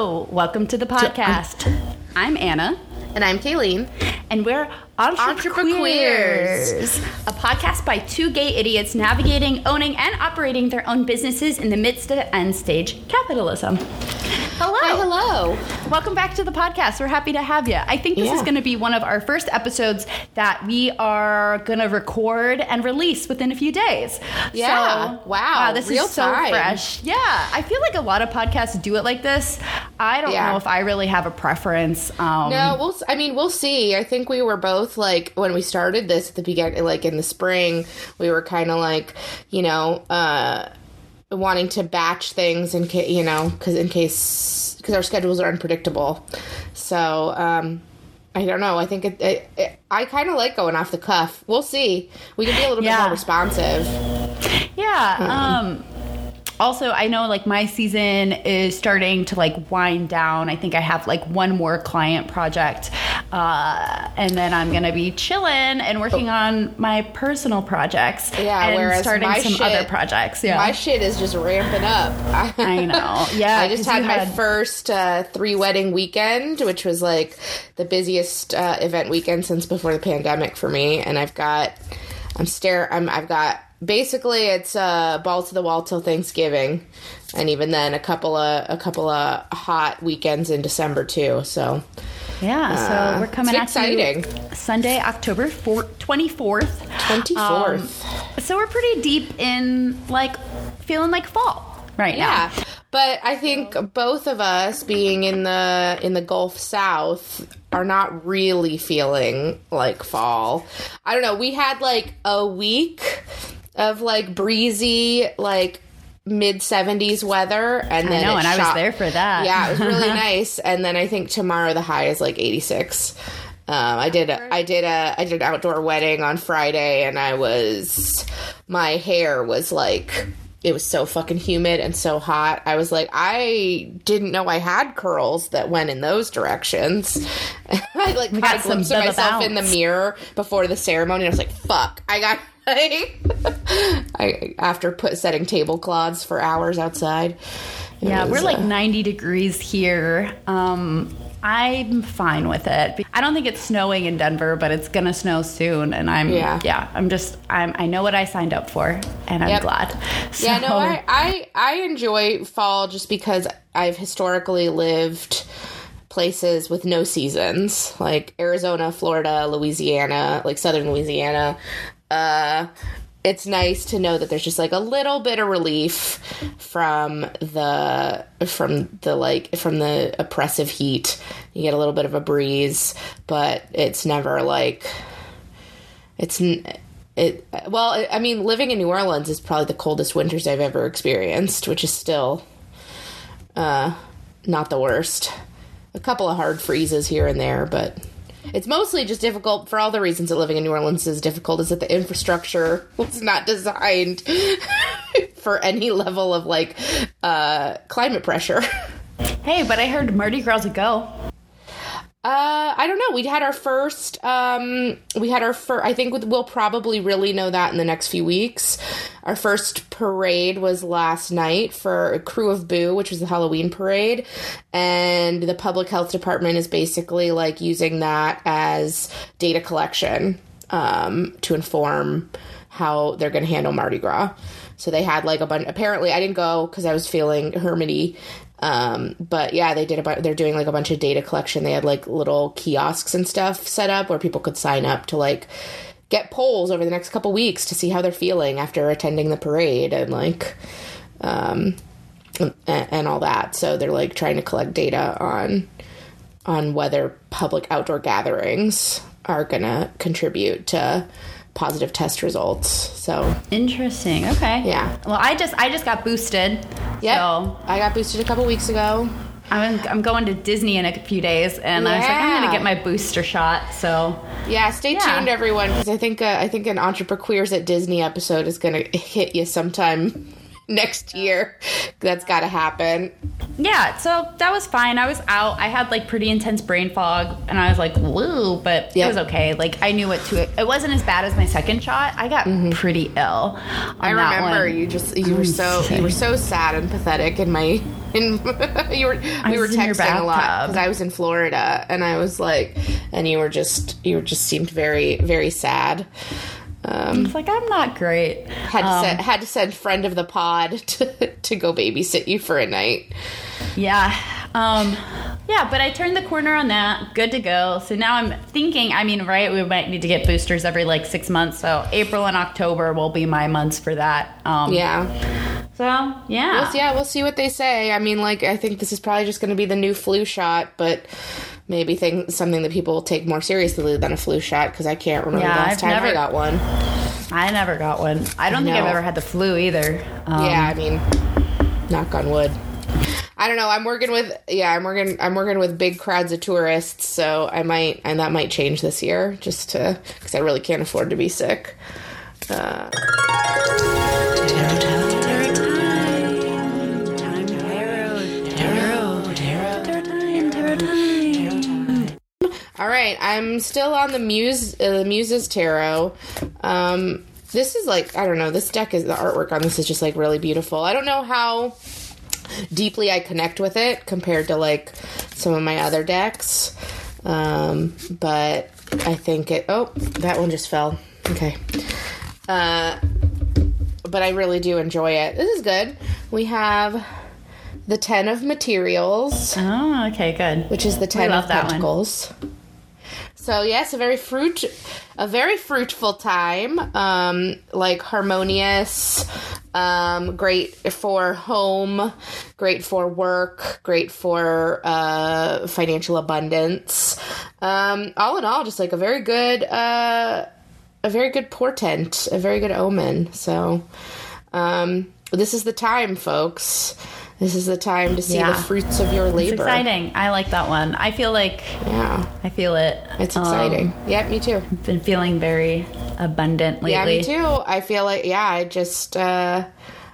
Hello, welcome to the podcast. I'm Anna, And I'm Kaylene. and we're Entreprequeers, a podcast by two gay idiots navigating, owning, and operating their own businesses in the midst of end stage capitalism. Hello. Hi, hello. Welcome back to the podcast. We're happy to have you. I think this is going to be one of our first episodes that we are going to record and release within a few days. Yeah. So, Wow. this Real is so time. fresh. Yeah. I feel like a lot of podcasts do it like this. I don't Yeah. know if I really have a preference. Um, No, we'll. I mean, we'll see. I think we were both like when we started this at the beginning, like in the spring, we were kind of like, you know, uh, wanting to batch things in case, you know, because in case because our schedules are unpredictable. So, um, I don't know. I think it. it, it I kind of like going off the cuff. We'll see. We can be a little bit more responsive. Yeah. Mm-hmm. Um also I know like my season is starting to like wind down. I think I have like one more client project. Uh and then I'm going to be chilling and working on my personal projects Oh. Yeah, and whereas starting my some shit- other projects. Yeah. My shit is just ramping up. I know. Yeah. I just had you my first uh, three wedding weekend, which was like the busiest uh, event weekend since before the pandemic for me. And I've got, I'm stare, I'm, I've got basically it's uh, ball to the wall till Thanksgiving, and even then a couple of a couple of hot weekends in December too. So Yeah, so Uh, we're coming it's at exciting. you Sunday, October 24th. twenty fourth. Um, so we're pretty deep in like feeling like fall right now. Yeah, now. but I think both of us being in the in the Gulf South are not really feeling like fall. I don't know. We had like a week of like breezy, like mid 70s weather and then know, it and I was there for that. yeah it was really nice and then i think tomorrow the high is like 86 um, I did a, I did a I did an outdoor wedding on Friday and I was my hair was like it was so fucking humid and so hot. I was like I didn't know I had curls that went in those directions. I like got got a glimpse of Bubba myself in the mirror before the ceremony and I was like fuck I got I after put setting tablecloths for hours outside. Yeah, was, we're like uh, 90 degrees here. Um, I'm fine with it. I don't think it's snowing in Denver, but it's gonna snow soon, and I'm Yeah. yeah. I'm just I'm I know what I signed up for, and I'm Yep. glad. Yeah, no, I, I I enjoy fall just because I've historically lived places with no seasons, like Arizona, Florida, Louisiana, like southern Louisiana. Uh it's nice to know that there's just like a little bit of relief from the from the like from the oppressive heat. You get a little bit of a breeze, but it's never like it's it well i mean living in new orleans is probably the coldest winters i've ever experienced which is still uh not the worst a couple of hard freezes here and there but it's mostly just difficult for all the reasons that living in new orleans is difficult is that the infrastructure was not designed for any level of like uh climate pressure Hey, but I heard Mardi Gras a go. Uh, I don't know. We had our first. Um, we had our first. I think we'll probably really know that in the next few weeks. Our first parade was last night for Krewe of Boo, which was the Halloween parade, and the public health department is basically like using that as data collection um, to inform how they're going to handle Mardi Gras. So they had like a bunch. Apparently, I didn't go because I was feeling hermity. Um, but yeah, they did a bu- they're doing like a bunch of data collection. They had like little kiosks and stuff set up where people could sign up to like get polls over the next couple weeks to see how they're feeling after attending the parade and like um and, and all that. So they're like trying to collect data on on whether public outdoor gatherings are going to contribute to positive test results. So, Interesting. Okay. Yeah. Well, I just I just got boosted. yeah, So I got boosted a couple weeks ago. I'm I'm going to Disney in a few days, and I was like, I'm gonna get my booster shot. So Yeah, stay Yeah. tuned, everyone, because I think uh, I think an Entreprequeers at Disney episode is going to hit you sometime next year. That's got to happen. yeah, so that was fine. I was out. I had like pretty intense brain fog, and I was like, woo, but Yep. it was okay. Like I knew what to. It wasn't as bad as my second shot. I got pretty ill. Mm-hmm. I remember you just you were so you were so sad and pathetic in my in you were we were texting a lot because I was in Florida and I was like and you were just you were just seemed very very sad. I was like, I'm not great. Had to Um, send, had to send friend of the pod to to go babysit you for a night. Yeah. Um, yeah, but I turned the corner on that. Good to go. So now I'm thinking, I mean, right, we might need to get boosters every like six months. So April and October will be my months for that. Um, Yeah. So, yeah. We'll, yeah, we'll see what they say. I mean, like, I think this is probably just going to be the new flu shot, but maybe thing, something that people take more seriously than a flu shot because I can't remember Yeah, the last I've time I never- got one. I never got one. I don't think I've ever had the flu either. Um, yeah, I mean, knock on wood. I don't know. I'm working with yeah, I'm working I'm working with big crowds of tourists, so I might and that might change this year just to because I really can't afford to be sick. Uh, all right, I'm still on the Muse uh, the Muses Tarot. Um, this is like I don't know. This deck is the artwork on this is just like really beautiful. I don't know how deeply I connect with it compared to like some of my other decks. Um, but I think it. Oh, that one just fell. Okay. Uh, but I really do enjoy it. This is good. We have the Ten of Materials, Oh, okay, good. which is the Ten of that one. So yes, a very fruit, a very fruitful time. Um, like harmonious, um, great for home, great for work, great for uh, financial abundance. Um, all in all, just like a very good, uh, a very good portent, a very good omen. So, um, this is the time, folks. This is the time to see Yeah. the fruits of your labor. It's exciting. I like that one. I feel like Yeah, I feel it. it's Um, exciting. yeah, me too. I've been feeling very abundant lately. Yeah, me too. I feel like yeah, I just uh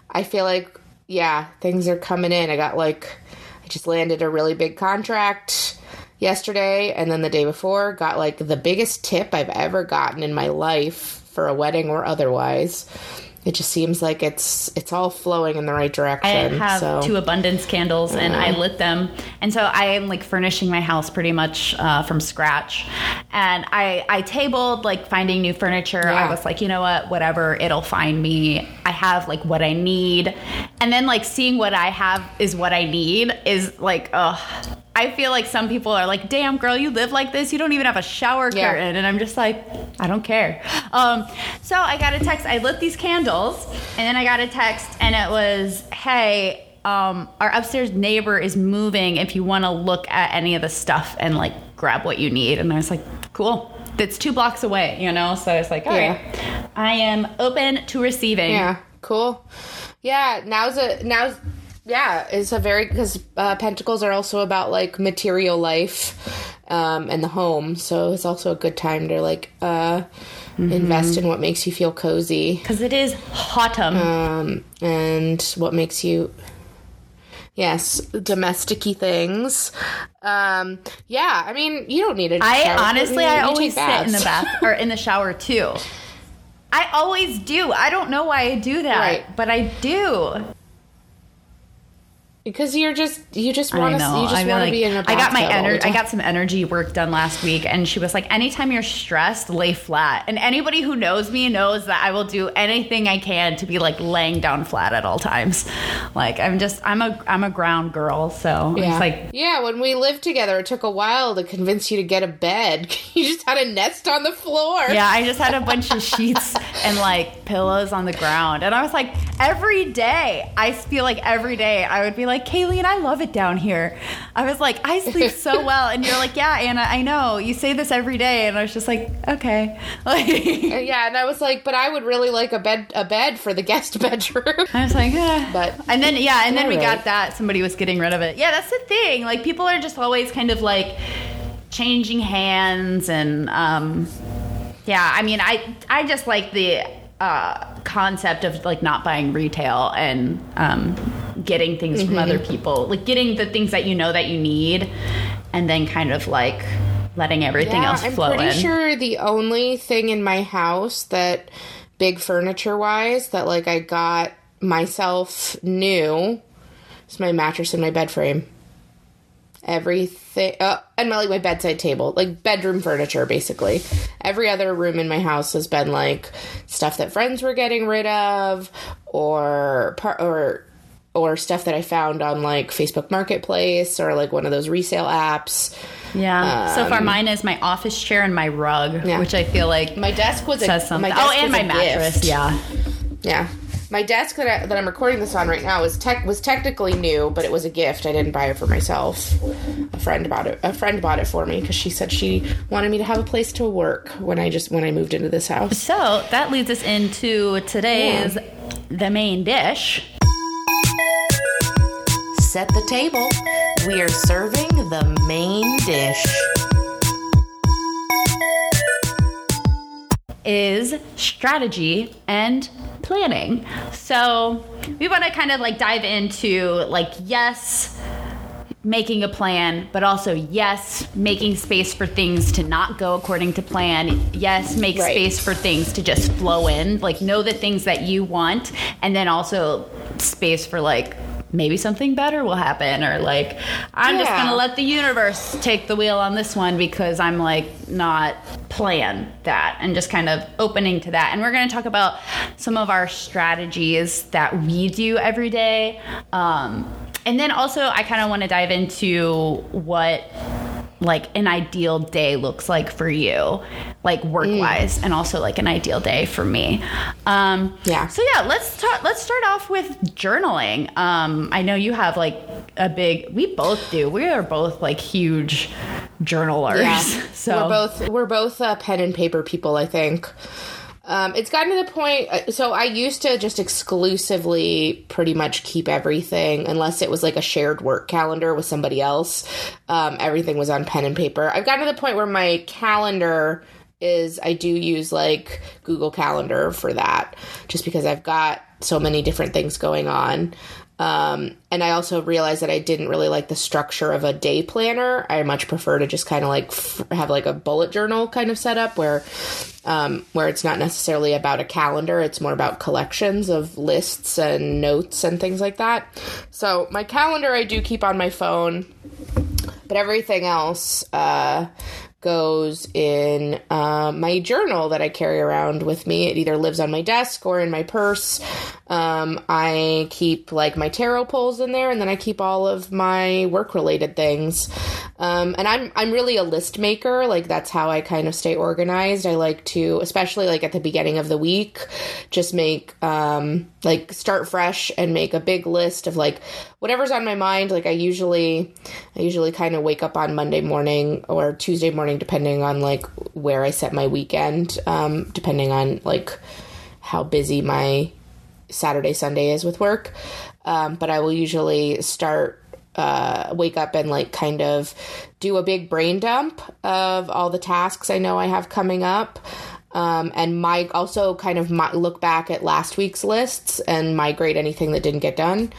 I feel like yeah, things are coming in. I got like I just landed a really big contract yesterday and then the day before got like the biggest tip I've ever gotten in my life for a wedding or otherwise. It just seems like it's it's all flowing in the right direction. I have so two abundance candles and I lit them. And so I am like furnishing my house pretty much uh, from scratch. And I, I tabled like finding new furniture. Yeah. I was like, you know what, whatever, it'll find me. I have like what I need. And then like seeing what I have is what I need is like, ugh. I feel like some people are like, damn, girl, you live like this. You don't even have a shower Yeah. curtain. And I'm just like, I don't care. Um, so I got a text. I lit these candles, and then I got a text, and it was, hey, um, our upstairs neighbor is moving. If you want to look at any of the stuff and like grab what you need. And I was like, cool. That's two blocks away, you know? So I was like, all Yeah. right, I am open to receiving. Yeah, cool. Yeah, now's a now's yeah, it's a very because uh, pentacles are also about like material life um, and the home, so it's also a good time to like uh, invest in what makes you feel cozy Because it is autumn. um, and what makes you yes domesticy things. Um, yeah, I mean you don't need a I shower honestly, curtain, I you always sit in the bath or in the shower too. I always do. I don't know why I do that, Right. but I do. Because you're just you just want to you just want to like be in a I got my bathtub all the energy. I got some energy work done last week, and she was like, "Anytime you're stressed, lay flat." And anybody who knows me knows that I will do anything I can to be like laying down flat at all times. Like I'm just I'm a I'm a ground girl, so Yeah. it's like yeah, when we lived together, it took a while to convince you to get a bed. You just had a nest on the floor. Yeah, I just had a bunch of sheets and like pillows on the ground. And I was like, every day, I feel like every day I would be like, Kaylene, I love it down here. I was like, I sleep so well. And you're like, yeah, Anna, I know. You say this every day. And I was just like, okay. Like, Yeah, and I was like, but I would really like a bed a bed for the guest bedroom. I was like, eh. But- and then yeah, and then we Alright. got that. Somebody was getting rid of it. Yeah, that's the thing. Like people are just always kind of like changing hands and um yeah, I mean I I just like the uh concept of like not buying retail and um getting things from other people, like getting the things that you know that you need, and then kind of like letting everything Yeah, else flow. I'm pretty in. sure the only thing in my house that big furniture wise that like I got myself new is my mattress and my bed frame. Everything, uh, and my like my bedside table, like bedroom furniture, basically. Every other room in my house has been like stuff that friends were getting rid of, or par- or or stuff that I found on like Facebook Marketplace or like one of those resale apps. Yeah. so far, mine is my office chair and my rug, Um, Yeah. which I feel like My desk was a, says something. My oh, and my a mattress. gift. Yeah. Yeah. My desk that, I, that I'm recording this on right now is tech was technically new, but it was a gift. I didn't buy it for myself. A friend bought it. A friend bought it for me because she said she wanted me to have a place to work when I just when I moved into this house. So that leads us into today's the main dish. Set the table. We are serving the main dish. is strategy and planning. So we want to kind of like dive into like yes, making a plan, but also yes, making space for things to not go according to plan. Yes, make Right. space for things to just flow in. Like know the things that you want and then also space for like maybe something better will happen or like I'm just going to let the universe take the wheel on this one because I'm like not plan that and just kind of opening to that. And we're to talk about some of our strategies that we do every day. Um, and then also, I kind of want to dive into what like an ideal day looks like for you, like work wise, and also like an ideal day for me. Um, Yeah. So yeah, let's talk. Let's start off with journaling. Um, I know you have like a big. We both do. We are both like huge journalers. Yeah. So we're both we're both uh, pen and paper people. I think. Um, it's gotten to the point. uh, So I used to just exclusively pretty much keep everything, unless it was like a shared work calendar with somebody else. Um, everything was on pen and paper. I've gotten to the point where my calendar is I do use like Google Calendar for that, just because I've got so many different things going on. Um, and I also realized that I didn't really like the structure of a day planner. I much prefer to just kind of like f- have like a bullet journal kind of setup where, um, where it's not necessarily about a calendar. It's more about collections of lists and notes and things like that. So my calendar I do keep on my phone, but everything else, uh, goes in uh, my journal that I carry around with me. It either lives on my desk or in my purse. Um, I keep like my tarot pulls in there, and then I keep all of my work related things. Um, and I'm I'm really a list maker. Like that's how I kind of stay organized. I like to, especially like at the beginning of the week, just make um, like start fresh and make a big list of like whatever's on my mind. Like I usually I usually kind of wake up on Monday morning or Tuesday morning, depending on like where I set my weekend, um, depending on like how busy my Saturday, Sunday is with work. Um, but I will usually start, uh, wake up and like kind of do a big brain dump of all the tasks I know I have coming up. Um, and my also kind of mi- look back at last week's lists and migrate anything that didn't get done.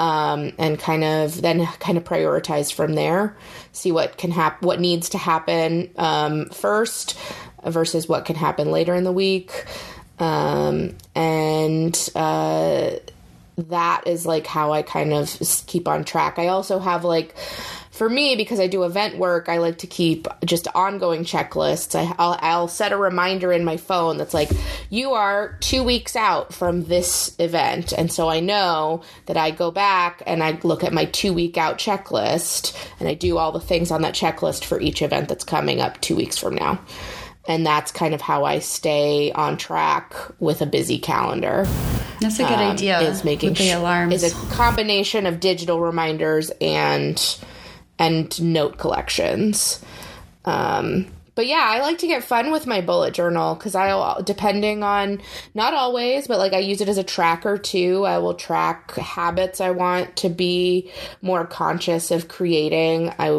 Um, and kind of then kind of prioritize from there, see what can happen, what needs to happen um, first versus what can happen later in the week um, and uh, that is like how I kind of keep on track. I also have like for me because I do event work, I like to keep just ongoing checklists. I, I'll, I'll set a reminder in my phone that's like, you are two weeks out from this event, and so I know that I go back and I look at my two week out checklist and I do all the things on that checklist for each event that's coming up two weeks from now and that's kind of how I stay on track with a busy calendar. that's a good um, idea. Is making with the alarms. is a combination of digital reminders and and note collections. Um, but yeah, I like to get fun with my bullet journal because I, depending on, not always, but like I use it as a tracker too. I will track habits I want to be more conscious of creating. I,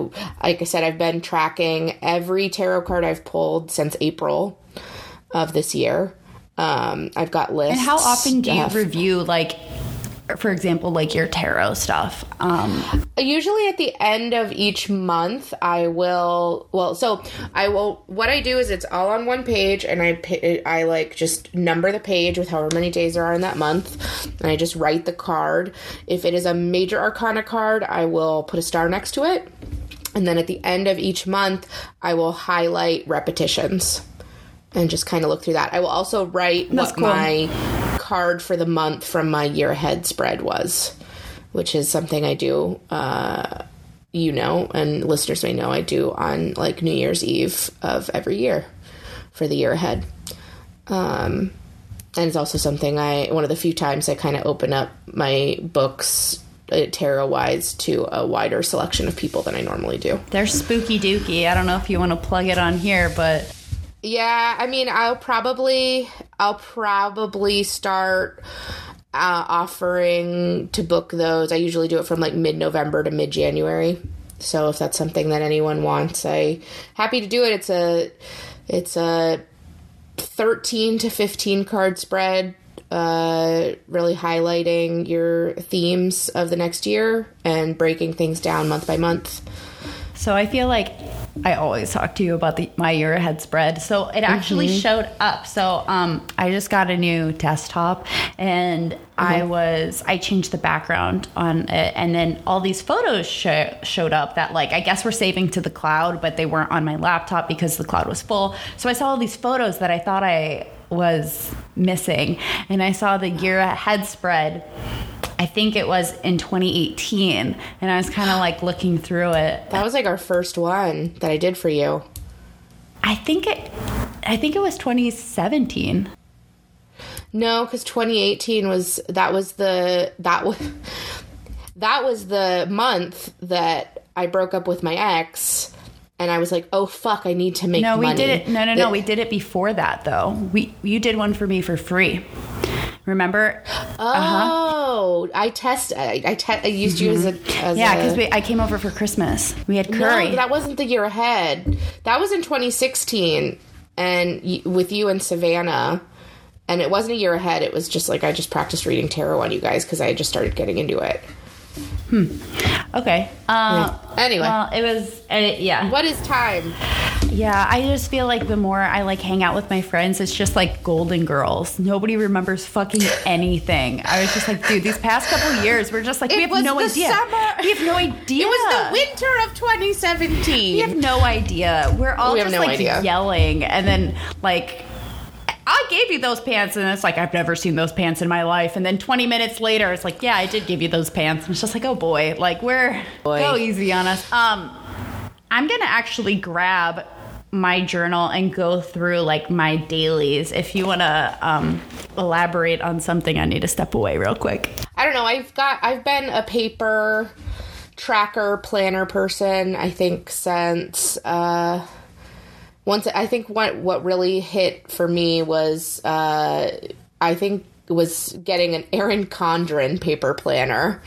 like I said, I've been tracking every tarot card I've pulled since April of this year. Um, I've got lists. and how often do you review like for example, like your tarot stuff? Um, Usually at the end of each month, I will. Well, so I will. What I do is it's all on one page, and I I like just number the page with however many days there are in that month, and I just write the card. If it is a major arcana card, I will put a star next to it, and then at the end of each month, I will highlight repetitions and just kind of look through that. I will also write That's what cool. my card for the month from my year ahead spread was, which is something I do. Uh, you know, and listeners may know I do on like New Year's Eve of every year for the year ahead. Um, and it's also something I one of the few times I kind of open up my books uh, tarot wise to a wider selection of people than I normally do. they're spooky dooky. I don't know if you want to plug it on here, but Yeah, I mean, I'll probably, I'll probably start uh, offering to book those. I usually do it from like mid-November to mid-January. So if that's something that anyone wants, I happy to do it. It's a, it's a thirteen to fifteen card spread. Uh, really highlighting your themes of the next year and breaking things down month by month. So I feel like I always talk to you about the my year ahead spread. So it actually showed up. So um, I just got a new desktop, and I was I changed the background on it, and then all these photos sho- showed up that like I guess we're saving to the cloud, but they weren't on my laptop because the cloud was full. So I saw all these photos that I thought I was missing, and I saw the year ahead spread. I think it was in 2018, and I was kind of like looking through it. That was like our first one that I did for you. I think it. I think it was 2017. No, because 2018 was that was the that was that was the month that I broke up with my ex, and I was like, oh fuck, I need to make No, we money. did it. No, no, no. We did it before that, though. We you did one for me for free. Remember? Uh-huh. Oh, I test. I, I, te- I used you as a mm-hmm. as Yeah, because I came over for Christmas. We had curry. No, that wasn't the year ahead. That was in 2016, and y- with you and Savannah. And it wasn't a year ahead. It was just like I just practiced reading tarot on you guys because I had just started getting into it. Okay. Uh, Anyway, Well, it was. Uh, yeah. what is time? Yeah. I just feel like the more I like hang out with my friends, it's just like Golden Girls. Nobody remembers fucking anything. I was just like, dude, these past couple years, we're just like, we have was no the idea. summer. We have no idea. It was the winter of 2017. We have no idea. We're all We have just no like idea. yelling, and then like. I gave you those pants, and it's like I've never seen those pants in my life. And then 20 minutes later, it's like, yeah, I did give you those pants. And it's just like, oh boy, like we're Boy. go easy on us. Um, I'm gonna actually grab my journal and go through like my dailies. If you want to um, elaborate on something, I need to step away real quick. I don't know. I've got. I've been a paper tracker planner person. I think since uh, once. I think what what really hit for me was. Uh, I think was getting an Erin Condren paper planner,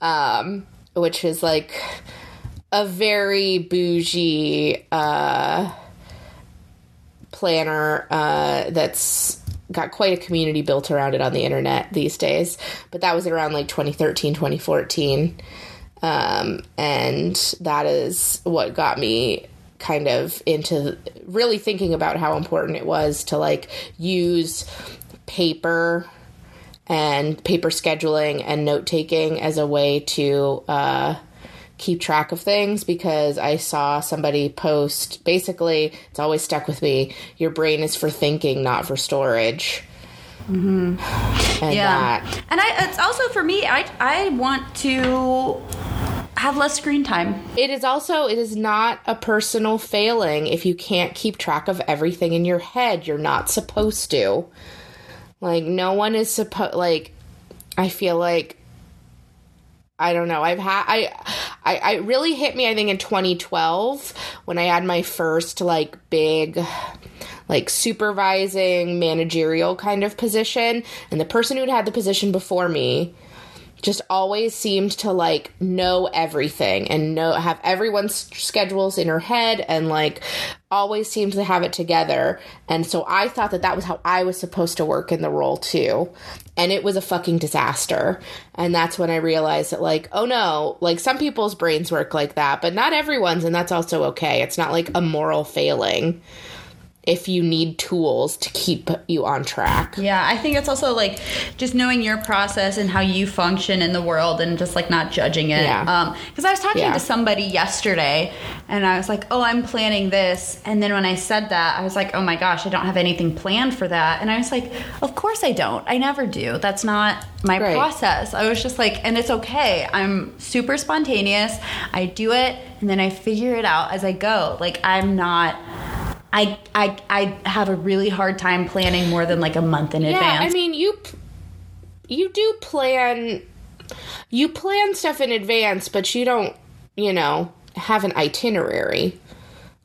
um, which is like a very bougie. Uh, planner uh, that's got quite a community built around it on the internet these days. But that was around like 2013, 2014. Um, and that is what got me kind of into really thinking about how important it was to like use paper and paper scheduling and note taking as a way to uh, keep track of things because I saw somebody post basically, it's always stuck with me your brain is for thinking, not for storage. Mm-hmm. And Yeah, that. and I it's also for me. I I want to have less screen time. It is also, it is not a personal failing if you can't keep track of everything in your head. You're not supposed to. Like, no one is supposed, like, I feel like I don't know. I've had I, I I really hit me I think in 2012 when I had my first like big like supervising managerial kind of position and the person who'd had the position before me just always seemed to like know everything and know have everyone's schedules in her head and like always seemed to have it together. And so i thought that that was how i was supposed to work in the role too. And it was a fucking disaster. And that's when i realized that like oh no like some people's brains work like that but not everyone's and that's also okay. It's not like a moral failing if you need tools to keep you on track. Yeah, I think it's also like just knowing your process and how you function in the world and just like not judging it. Yeah. Um, because I was talking Yeah. to somebody yesterday and I was like, oh, I'm planning this. And then when I said that, I was like, oh my gosh, I don't have anything planned for that. And I was like, of course I don't. I never do. That's not my Right. process. I was just like, and it's okay. I'm super spontaneous. I do it and then I figure it out as I go. Like, I'm not. I, I I have a really hard time planning more than like a month in Yeah, advance. I mean you you do plan you plan stuff in advance, but you don't, you know, have an itinerary.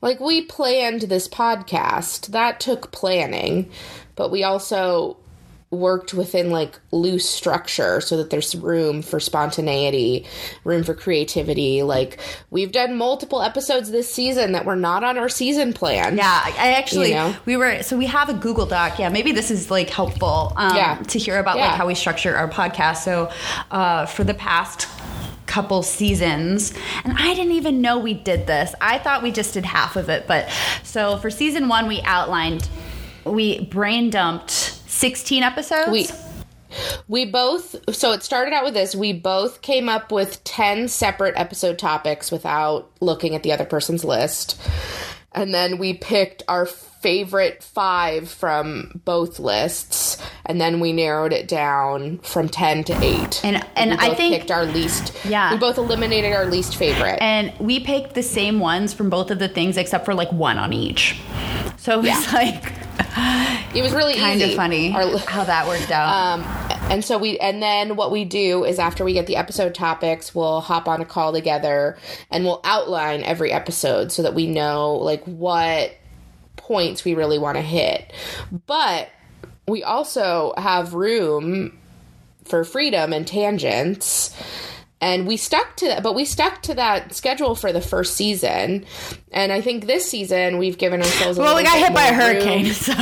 Like we planned this podcast. That took planning, but we also worked within like loose structure so that there's room for spontaneity, room for creativity. Like we've done multiple episodes this season that were not on our season plan. Yeah, I actually You know? we were so we have a Google Doc. Yeah, maybe this is like helpful um, Yeah. to hear about Yeah. like how we structure our podcast. So uh, for the past couple seasons and I didn't even know we did this. I thought we just did half of it, but so for season 1 we outlined we brain dumped 16 episodes. We we both so it started out with this. We both came up with 10 separate episode topics without looking at the other person's list. And then we picked our favorite 5 from both lists and then we narrowed it down from 10 to 8. And- and we I both think- picked our least Yeah. We both eliminated our least favorite. and we picked the same ones from both of the things except for like one on each. So it was like it was really kind of funny Our- how that worked out. Um, and so we, and then what we do is after we get the episode topics, we'll hop on a call together and we'll outline every episode so that we know like what points we really want to hit. But we also have room for freedom and tangents. And we stuck to that, but we stuck to that schedule for the first season. And I think this season we've given ourselves a well, we got bit hit by a more room. hurricane, so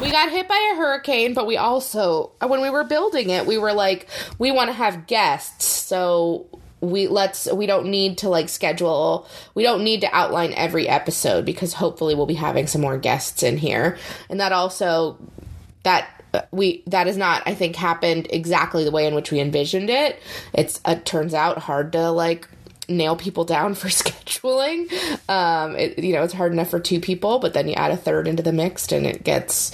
We got hit by a hurricane, but we also when we were building it, we were like we want to have guests. So we let's we don't need to like schedule we don't need to outline every episode because hopefully we'll be having some more guests in here. And that also that uh, we that has not I think happened exactly the way in which we envisioned it. It's it turns out hard to like nail people down for scheduling. Um, it, you know, it's hard enough for two people, but then you add a third into the mix, and it gets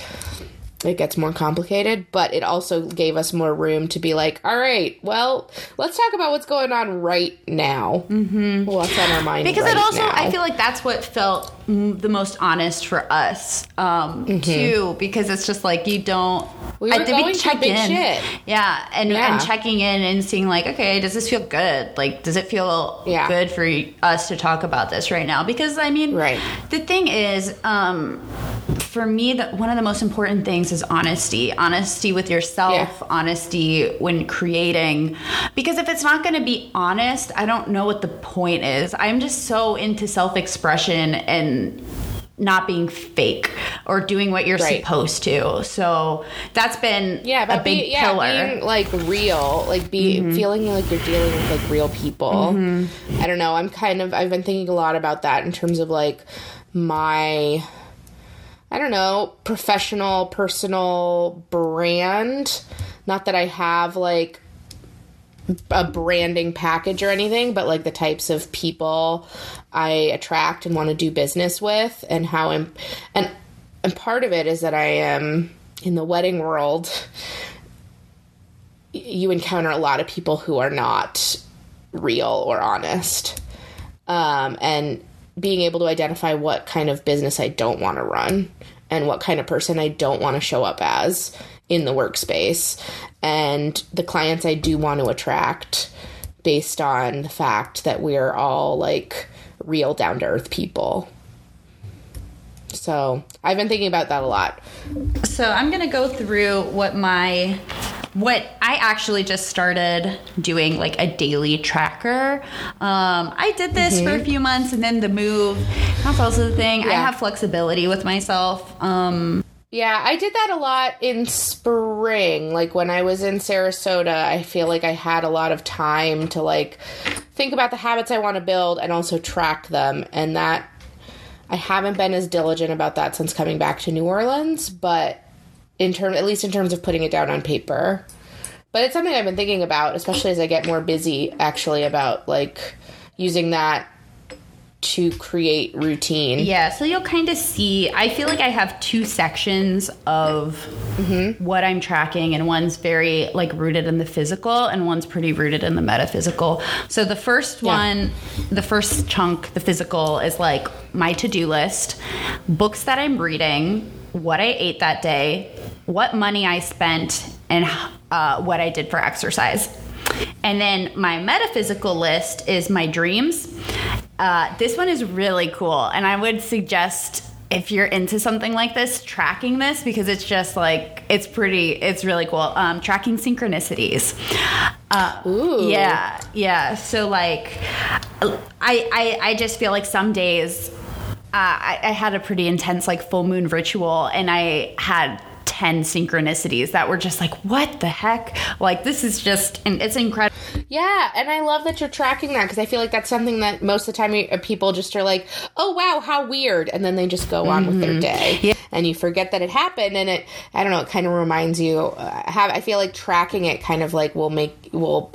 it gets more complicated. But it also gave us more room to be like, all right, well, let's talk about what's going on right now. Mm-hmm. What's on our mind? because right it also now. i feel like that's what felt the most honest for us um too because it's just like you don't Mm-hmm. We were I going through big shit. yeah and Yeah. and checking in and seeing like okay does this feel good like does it feel Yeah. good for us to talk about this right now because i mean Right. the thing is um for me that one of the most important things is honesty honesty with yourself Yeah. honesty when creating because if it's not going to be honest i don't know what the point is i'm just so into self-expression and not being fake or doing what you're Right. supposed to so that's been yeah, a big be, yeah, pillar being like real, like be mm-hmm. feeling like you're dealing with like real people. Mm-hmm. I don't know. I'm kind of I've been thinking a lot about that in terms of like my I don't know, professional, personal brand. Not that I have like a branding package or anything, but like the types of people I attract and want to do business with, and how I'm, and and part of it is that I am in the wedding world. You encounter a lot of people who are not real or honest, um, and being able to identify what kind of business I don't want to run and what kind of person I don't want to show up as in the workspace and the clients I do want to attract based on the fact that we're all like real down to earth people. So I've been thinking about that a lot. So I'm gonna go through what my what I actually just started doing like a daily tracker. Um, I did this for a few months and then the move. That's also the thing. I have flexibility with myself. Um, Yeah, I did that a lot in spring. Like when I was in Sarasota, I feel like I had a lot of time to like think about the habits I want to build and also track them. And that I haven't been as diligent about that since coming back to New Orleans, but in term at least in terms of putting it down on paper. But it's something I've been thinking about, especially as I get more busy actually about like using that to create routine. Yeah, so you'll kind of see. I feel like I have two sections of mm-hmm. what I'm tracking, and one's very like rooted in the physical, and one's pretty rooted in the metaphysical. So the first Yeah. one, the first chunk, the physical, is like my to do list, books that I'm reading, what I ate that day, what money I spent, and uh, what I did for exercise. And then my metaphysical list is my dreams. Uh, this one is really cool, and I would suggest if you're into something like this, tracking this because it's just like it's pretty. It's really cool. Um, tracking synchronicities. Uh, Ooh. Yeah, yeah. So like, I I, I just feel like some days. Uh, I, I had a pretty intense like full moon ritual, and I had 10 synchronicities that were just like, what the heck? Like, this is just, and it's incredible. Yeah, and I love that you're tracking that because I feel like that's something that most of the time uh, people just are like, "Oh wow, how weird," and then they just go on with their day, Yeah. and you forget that it happened. And it, I don't know, it kind of reminds you. Uh, have I feel like tracking it kind of like will make will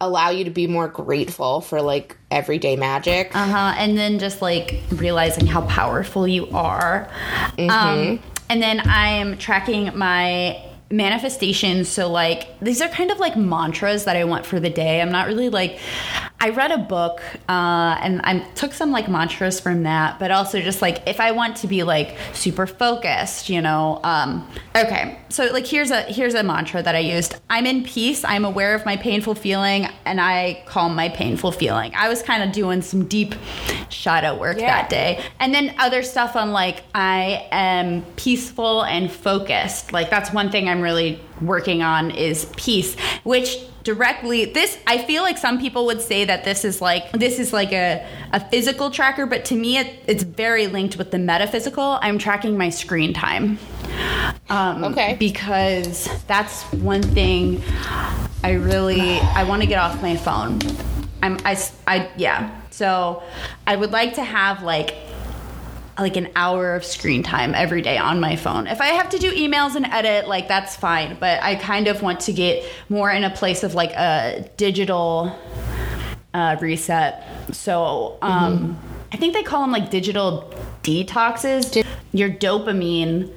allow you to be more grateful for like everyday magic. Uh huh. And then just like realizing how powerful you are. Um, and then I'm tracking my manifestations. So, like, these are kind of like mantras that I want for the day. I'm not really like, I read a book uh, and I took some like mantras from that, but also just like if I want to be like super focused, you know. Um, okay, so like here's a here's a mantra that I used. I'm in peace. I'm aware of my painful feeling, and I calm my painful feeling. I was kind of doing some deep shadow work Yeah. that day, and then other stuff on like I am peaceful and focused. Like that's one thing I'm really working on is peace, which directly this i feel like some people would say that this is like this is like a, a physical tracker but to me it, it's very linked with the metaphysical. I'm tracking my screen time. Um, Okay. because that's one thing i really i want to get off my phone. I'm I, I yeah. So i would like to have like like an hour of screen time every day on my phone. If I have to do emails and edit, like that's fine. But I kind of want to get more in a place of like a digital uh, reset. So um, I think they call them like digital detoxes. Your dopamine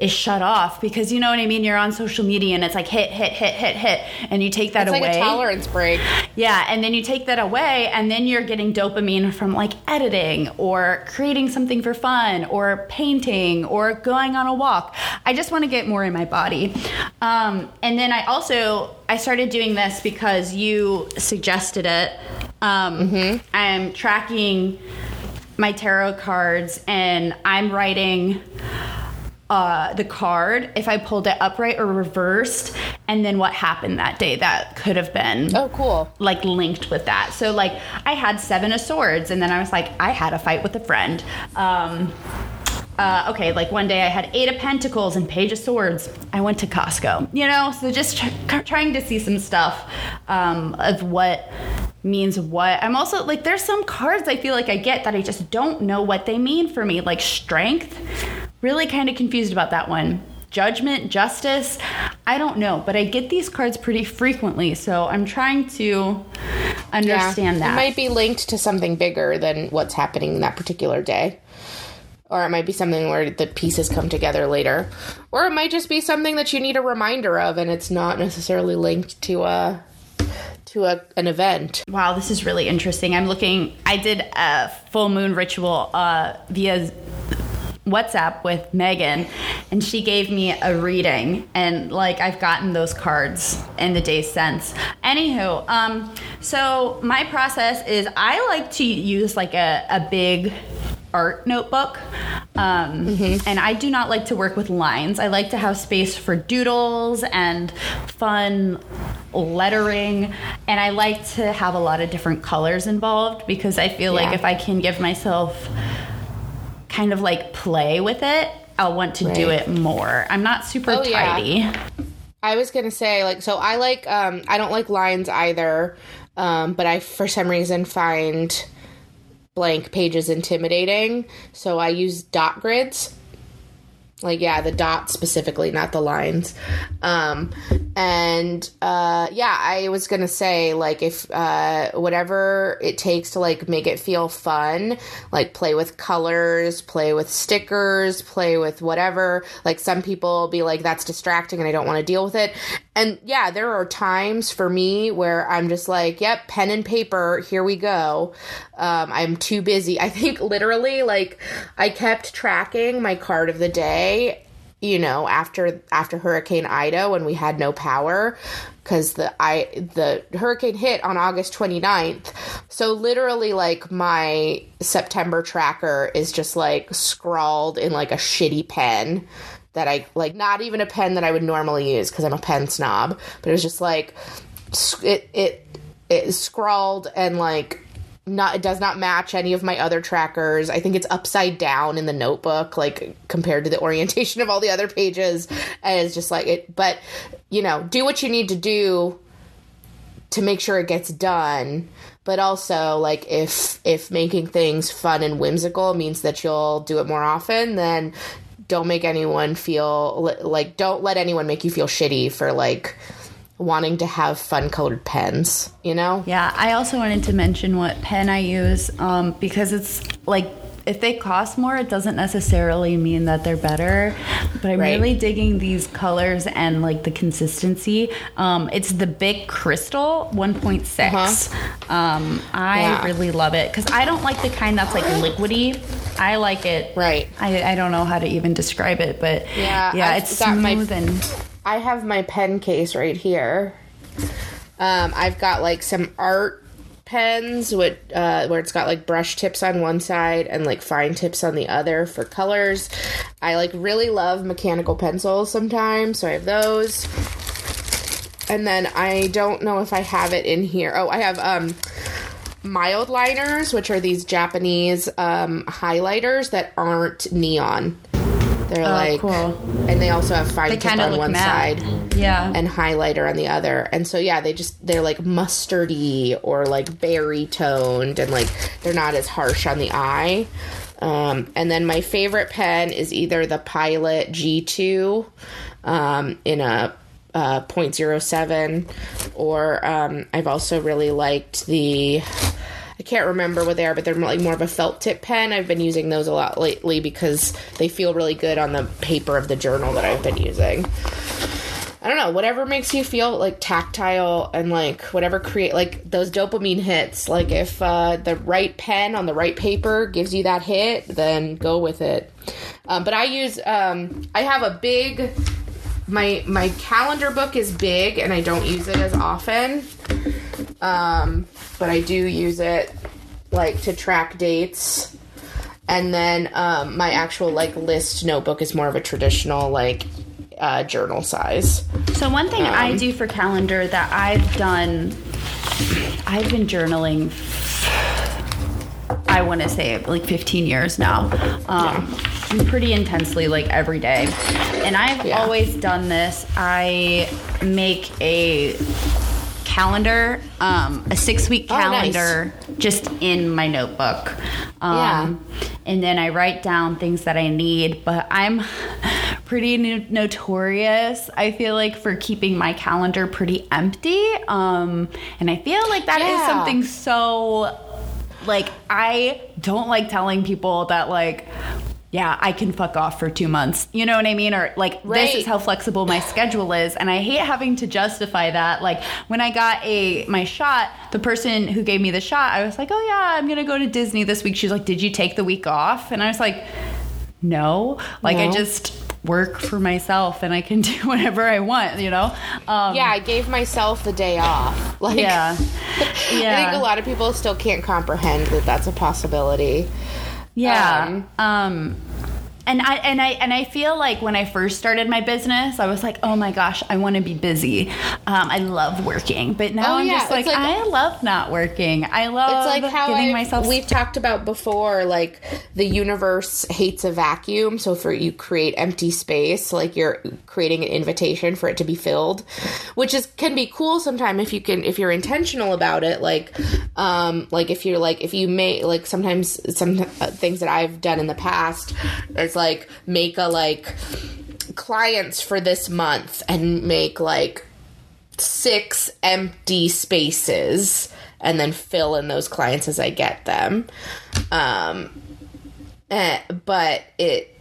is shut off because you know what I mean. You're on social media and it's like hit, hit, hit, hit, hit, and you take that it's away. like a tolerance break. Yeah, and then you take that away, and then you're getting dopamine from like editing or creating something for fun or painting or going on a walk. I just want to get more in my body. Um, and then I also I started doing this because you suggested it. Um, I'm tracking my tarot cards, and I'm writing uh, the card if I pulled it upright or reversed, and then what happened that day that could have been Oh, cool. like linked with that. So like I had seven of swords, and then I was like I had a fight with a friend. Um, uh, okay, like one day I had eight of pentacles and page of swords. I went to Costco, you know. So just tr- trying to see some stuff um, of what means what. I'm also like there's some cards I feel like I get that I just don't know what they mean for me, like strength. Really kind of confused about that one. Judgment, justice, I don't know, but I get these cards pretty frequently, so I'm trying to understand that. It might be linked to something bigger than what's happening that particular day. Or it might be something where the pieces come together later. Or it might just be something that you need a reminder of and it's not necessarily linked to a to a, an event. Wow, this is really interesting. I'm looking. I did a full moon ritual uh, via WhatsApp with Megan, and she gave me a reading, and like I've gotten those cards in the days since. Anywho, um, so my process is I like to use like a, a big art notebook. Um, Mm-hmm. And I do not like to work with lines. I like to have space for doodles and fun lettering. And I like to have a lot of different colors involved because I feel like if I can give myself kind of like play with it, I'll want to do it more. I'm not super Oh, yeah. tidy. I was gonna say like so I like um I don't like lines either, um but I for some reason find blank pages intimidating, so I use dot grids. Like yeah, the dots specifically, not the lines. Um and uh yeah, I was to say like if uh whatever it takes to like make it feel fun, like play with colors, play with stickers, play with whatever. Like some people be like that's distracting and I don't want to deal with it. And yeah, there are times for me where I'm just like, yep, pen and paper, here we go. Um, I'm too busy. I think literally, like, I kept tracking my card of the day. You know, after after Hurricane Ida, when we had no power, because the I the hurricane hit on August 29th. So literally, like my September tracker is just like scrawled in like a shitty pen that I like not even a pen that I would normally use because I'm a pen snob, but it was just like it it it scrawled and like not it does not match any of my other trackers. I think it's upside down in the notebook like compared to the orientation of all the other pages and it's just like it but you know, do what you need to do to make sure it gets done but also like if if making things fun and whimsical means that you'll do it more often then don't make anyone feel like don't let anyone make you feel shitty for like wanting to have fun colored pens you know Yeah, I also wanted to mention what pen I use um, because it's like if they cost more, it doesn't necessarily mean that they're better. But I'm Right. really digging these colors and like the consistency. Um, it's the Bic Cristal 1.6. Huh. Um, I Uh-huh. Yeah. really love it because I don't like the kind that's like liquidy. I like it. Right. I, I don't know how to even describe it, but Yeah, yeah, I've it's my- smooth and I have my pen case right here. Um, I've got like some art pens with uh, where it's got like brush tips on one side and like fine tips on the other for colors. I like really love mechanical pencils sometimes, so I have those. And then I don't know if I have it in here. Oh, I have um Mildliners, which are these Japanese um, highlighters that aren't neon. They're like, Oh, cool. and they also have fine they tip on one matte. side Yeah. and highlighter on the other. And so yeah, they just they're like mustardy or like berry toned and like they're not as harsh on the eye. Um, and then my favorite pen is either the Pilot G2 um, in a uh, 0.07 or um, I've also really liked the I can't remember what they are, but they're like more of a felt tip pen. I've been using those a lot lately because they feel really good on the paper of the journal that I've been using. I don't know, whatever makes you feel like tactile and like whatever create like those dopamine hits. Like if uh, the right pen on the right paper gives you that hit, then go with it. Um, but I use um, I have a big my my calendar book is big and I don't use it as often. Um, but I do use it like to track dates. And then um, my actual like list notebook is more of a traditional like uh, journal size. So one thing Um, I do for calendar that I've done, I've been journaling. I want to say like 15 years now, um, pretty intensely, like every day. And I've Yeah. always done this. I make a calendar, um, a six week Oh, nice. calendar, just in my notebook. Um, And then I write down things that I need, but I'm pretty no- notorious, I feel like, for keeping my calendar pretty empty. Um, and I feel like that is Yeah. something so, like, I don't like telling people that, like, yeah, I can fuck off for two months. You know what I mean? Or like, this is how flexible my schedule is. And I hate having to justify that. Like, when I got a my shot, the person who gave me the shot, I was like, oh yeah, I'm gonna go to Disney this week. She's like, did you take the week off? And I was like, no. Like, I just work for myself and I can do whatever I want. You know? Um, Yeah, I gave myself the day off. Like, Yeah. yeah. I think a lot of people still can't comprehend that that's a possibility. Yeah. Um, Um, and I and I and I feel like when I first started my business, I was like, oh my gosh, I want to be busy. Um, I love working, but now Oh, I'm yeah, just like, like- I love not working. I love it's like how giving I, myself. we've talked about before like the universe hates a vacuum so for you create empty space like you're creating an invitation for it to be filled which is can be cool sometime if you can if you're intentional about it like um like if you're like if you may like sometimes some uh, things that I've done in the past is like make a like clients for this month and make like six empty spaces and then fill in those clients as I get them. Um, eh, but it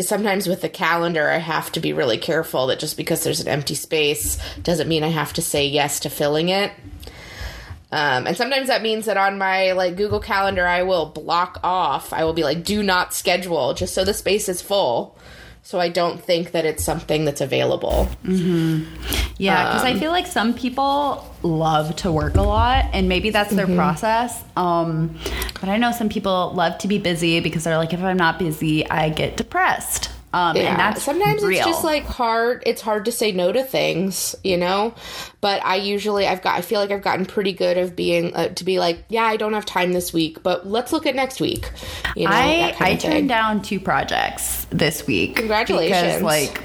sometimes with the calendar, I have to be really careful that just because there's an empty space doesn't mean I have to say yes to filling it. Um, and sometimes that means that on my like Google Calendar, I will block off. I will be like, "Do not schedule," just so the space is full, so I don't think that it's something that's available. Yeah, because Um, I feel like some people love to work a lot, and maybe that's Mm-hmm. their process. Um, but I know some people love to be busy because they're like, if I'm not busy, I get depressed. Um, Yeah, and that's sometimes real. it's just like hard. It's hard to say no to things, you know. But I usually, I've got, I feel like I've gotten pretty good of being uh, to be like, yeah, I don't have time this week, but let's look at next week. You know, I I of thing. turned down two projects this week. Congratulations. Because like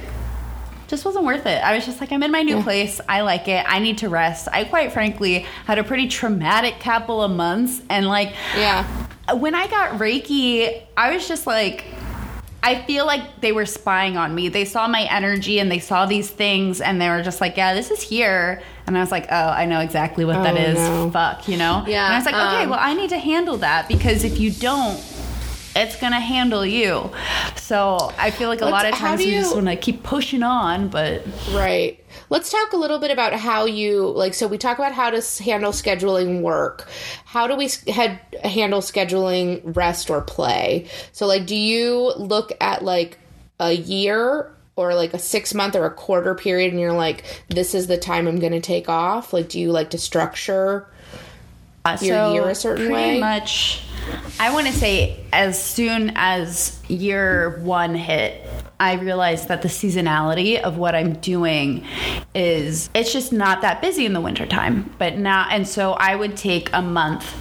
just wasn't worth it. I was just like, I'm in my new place. I like it. I need to rest. I quite frankly had a pretty traumatic couple of months and like Yeah, when I got Reiki, I was just like, I feel like they were spying on me. They saw my energy and they saw these things and they were just like, yeah, this is here. And I was like, oh, I know exactly what that Oh, is. no. Fuck, you know? Yeah, And I was like, okay, um, well, I need to handle that because if you don't, it's gonna handle you. So I feel like a lot of Let's- times you, we just want to keep pushing on, but right. Let's talk a little bit about how you like. So we talk about how to handle scheduling work. How do we head, handle scheduling rest or play? So like, do you look at like a year? Or like a six month or a quarter period, and you're like, this is the time I'm going to take off. Like, do you like to structure Uh, your so year a certain pretty way? much i want to say as soon as year one hit i realized that the seasonality of what i'm doing is it's just not that busy in the wintertime but now and so i would take a month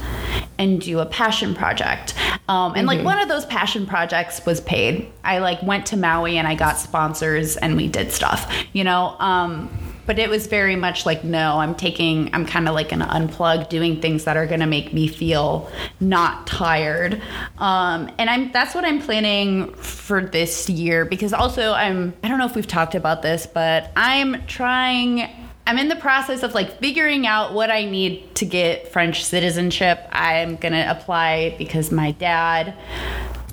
and do a passion project. Um, and like one of those passion projects was paid. I like went to maui and i got sponsors and we did stuff you know? Um, but it was very much like no i'm taking i'm kind of like an unplug doing things that are to make me feel not tired um, and i'm that's what i'm planning for this year because also i'm i don't know if we've talked about this but i'm trying I'm in the process of like figuring out what I need to get French citizenship. I'm going to apply because my dad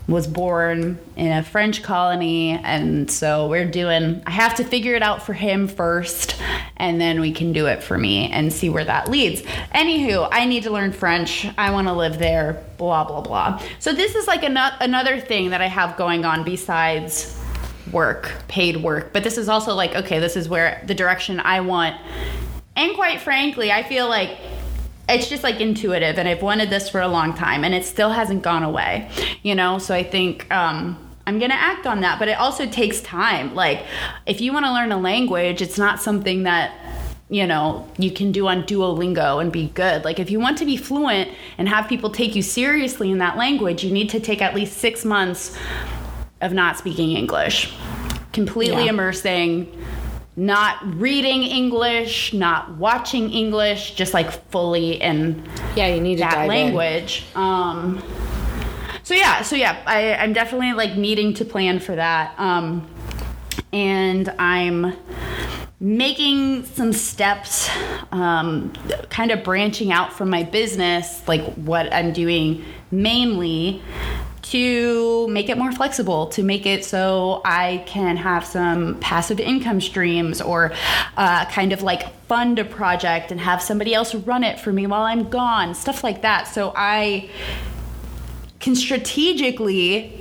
was born in a French colony and so we're doing I have to figure it out for him first and then we can do it for me and see where that leads. Anywho, I need to learn French. I want to live there, blah blah blah. So this is like ano- another thing that I have going on besides work, paid work. But this is also like, okay, this is where the direction I want. And quite frankly, I feel like it's just like intuitive and I've wanted this for a long time and it still hasn't gone away, you know? So I think um, I'm going to act on that, but it also takes time. Like, if you want to learn a language, it's not something that you know, you can do on Duolingo and be good. Like, if you want to be fluent and have people take you seriously in that language, you need to take at least six months of not speaking English, completely Yeah. immersing, not reading English, not watching English, just like fully in Yeah, you need to that dive in. language. Um, so yeah, so yeah, I, I'm definitely like needing to plan for that. Um, and I'm making some steps, um, kind of branching out from my business, like what I'm doing mainly to make it more flexible, to make it so I can have some passive income streams or uh, kind of like fund a project and have somebody else run it for me while I'm gone, stuff like that. So I can strategically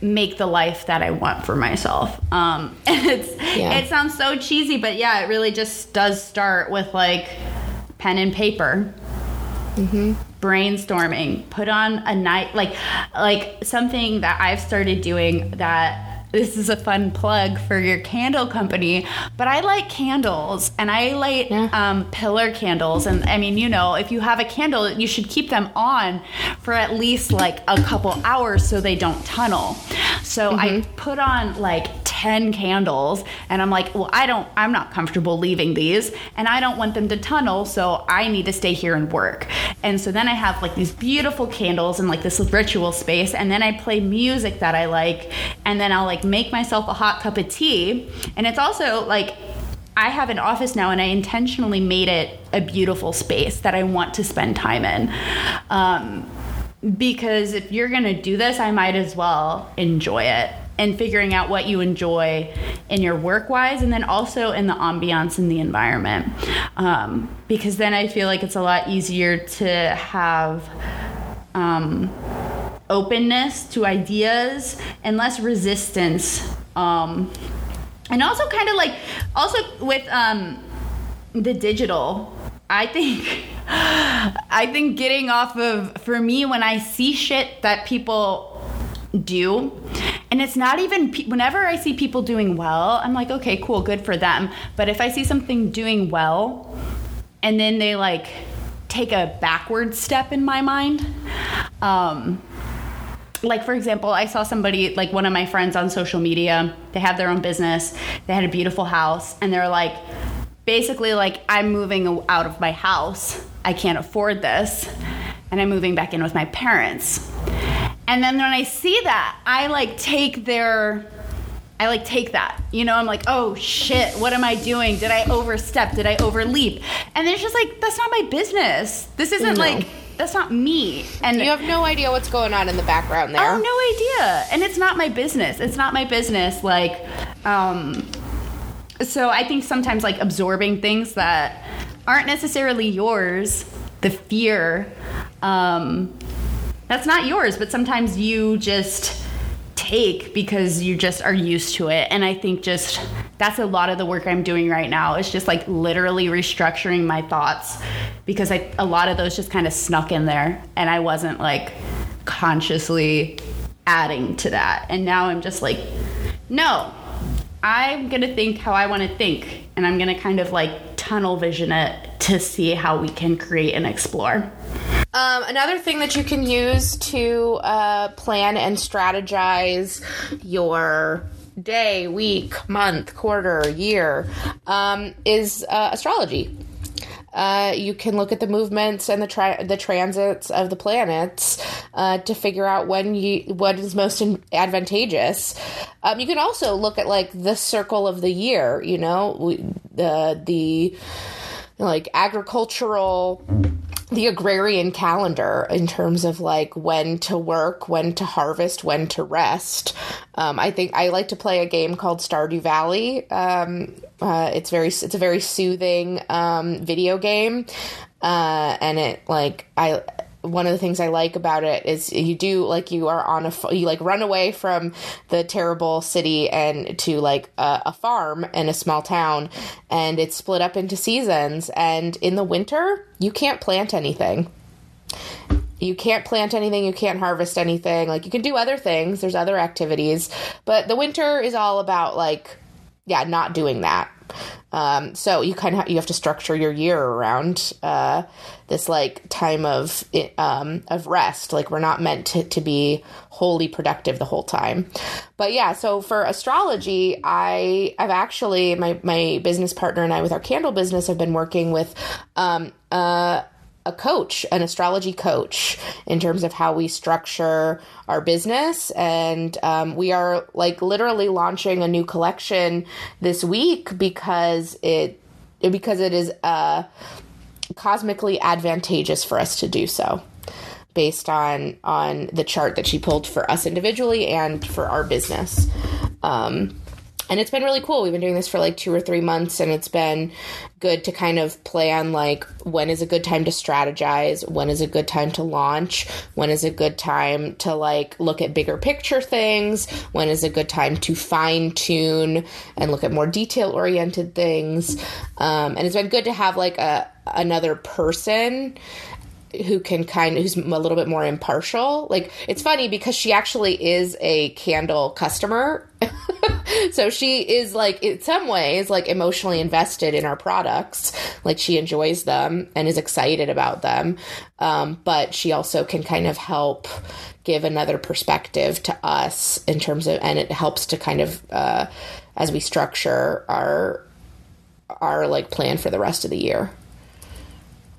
make the life that I want for myself. Um, and it's Yeah. it sounds so cheesy, but yeah, it really just does start with like pen and paper. Brainstorming put on a night like like something that i've started doing that this is a fun plug for your candle company but i light candles and i light Yeah. um, pillar candles. And i mean you know if you have a candle you should keep them on for at least like a couple hours so they don't tunnel. So i put on like 10 candles and i'm like well i don't i'm not comfortable leaving these and i don't want them to tunnel so i need to stay here and work. And so then i have like these beautiful candles and like this ritual space and then i play music that i like and then i'll like make myself a hot cup of tea and it's also like I have an office now, and I intentionally made it a beautiful space that I want to spend time in. Um, because if you're to do this, I might as well enjoy it and figuring out what you enjoy in your work wise and then also in the ambiance and the environment. Um, because then I feel like it's a lot easier to have. Um, openness to ideas and less resistance um, and also kind of like also with um the digital i think i think getting off of for me when i see shit that people do and it's not even whenever i see people doing well i'm like okay cool good for them. But if i see something doing well and then they like take a backward step in my mind um like for example i saw somebody like one of my friends on social media they have their own business they had a beautiful house and they're like basically like i'm moving out of my house i can't afford this and i'm moving back in with my parents and then when i see that i like take their I like take that. You know, I'm like, oh shit, what am I doing? Did I overstep? Did I overleap? And it's just like, that's not my business. This isn't No. like, that's not me. And You have no idea what's going on in the background there. Oh, no idea. And it's not my business. It's not my business. Like, um, so I think sometimes like absorbing things that aren't necessarily yours, the fear, um, that's not yours, but sometimes you just take because you just are used to it. And I think just that's a lot of the work I'm doing right now. is just like literally restructuring my thoughts because I, a lot of those just kind of snuck in there and I wasn't like consciously adding to that. And now I'm just like, no, I'm to think how I want to think. And I'm to kind of like tunnel vision it to see how we can create and explore. Um, another thing that you can use to uh, plan and strategize your day, week, month, quarter, year um, is uh, astrology. Uh, you can look at the movements and the the transits of the planets uh, to figure out when you what is most advantageous. Um, you can also look at like the circle of the year. You know, we, the the like agricultural the agrarian calendar in terms of like when to work, when to harvest, when to rest. Um, I think I like to play a game called Stardew Valley. Um, uh, it's very it's a very soothing um, video game, uh, and it like I one of the things I like about it is you do like you are on a you like run away from the terrible city and to like a, a farm in a small town and it's split up into seasons and in the winter you can't plant anything. You can't plant anything you can't harvest anything like you can do other things there's other activities but the winter is all about like yeah not doing that um, so you kind of ha- you have to structure your year around uh, this like time of um, of rest. Like we're not meant to, to be wholly productive the whole time. But yeah, so for astrology, I I've actually my my business partner and I with our candle business have been working with um, uh, a coach, an astrology coach, in terms of how we structure our business. And um, we are like literally launching a new collection this week because it because it is uh, cosmically advantageous for us to do so based on on the chart that she pulled for us individually and for our business um, and it's been really cool. We've been doing this for like two or three months and it's been good to kind of plan like when is a good time to strategize? When is a good time to launch? When is a good time to like look at bigger picture things? When is a good time to fine tune and look at more detail oriented things? Um, and it's been good to have like a another person who can kind of who's a little bit more impartial. Like it's funny because she actually is a candle customer. so she is like in some ways like emotionally invested in our products. Like she enjoys them and is excited about them. Um, but she also can kind of help give another perspective to us in terms of and it helps to kind of uh, as we structure our our like plan for the rest of the year.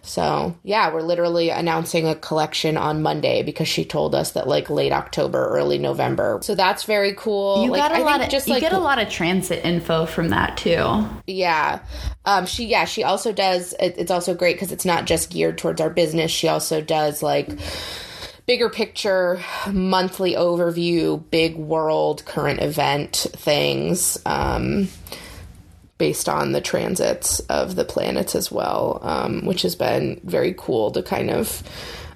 So, yeah, we're literally announcing a collection on Monday because she told us that like late October, early November. So that's very cool. You like, got a I lot of just you like get a lot of transit info from that too. yeah. Um she yeah, she also does it, it's also great cuz it's not just geared towards our business. She also does like bigger picture monthly overview, big world current event things. Um based on the transits of the planets as well, um, which has been very cool to kind of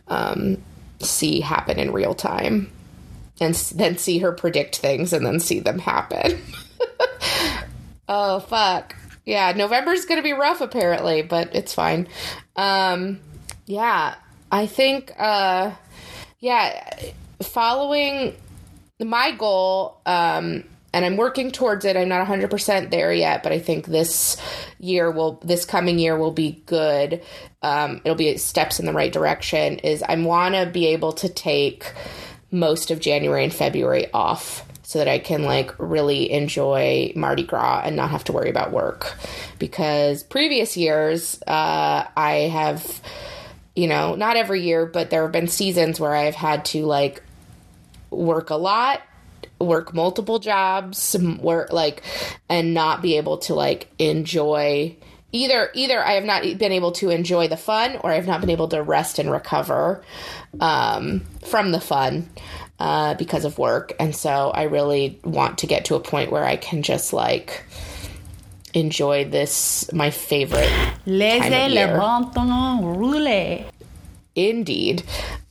um, see happen in real time and then see her predict things and then see them happen. oh, fuck. Yeah, November's going to be rough apparently, but it's fine. Um, yeah, I think, uh, yeah, following my goal, um, and I'm working towards it. I'm not 100% there yet, but I think this year will, this coming year will be good. Um, it'll be steps in the right direction. Is I want to be able to take most of January and February off so that I can like really enjoy Mardi Gras and not have to worry about work. Because previous years, uh, I have, you know, not every year, but there have been seasons where I've had to like work a lot work multiple jobs work like and not be able to like enjoy either either i have not been able to enjoy the fun or i've not been able to rest and recover um, from the fun uh, because of work. And so i really want to get to a point where i can just like enjoy this my favorite Laissez le bon temps rouler. indeed.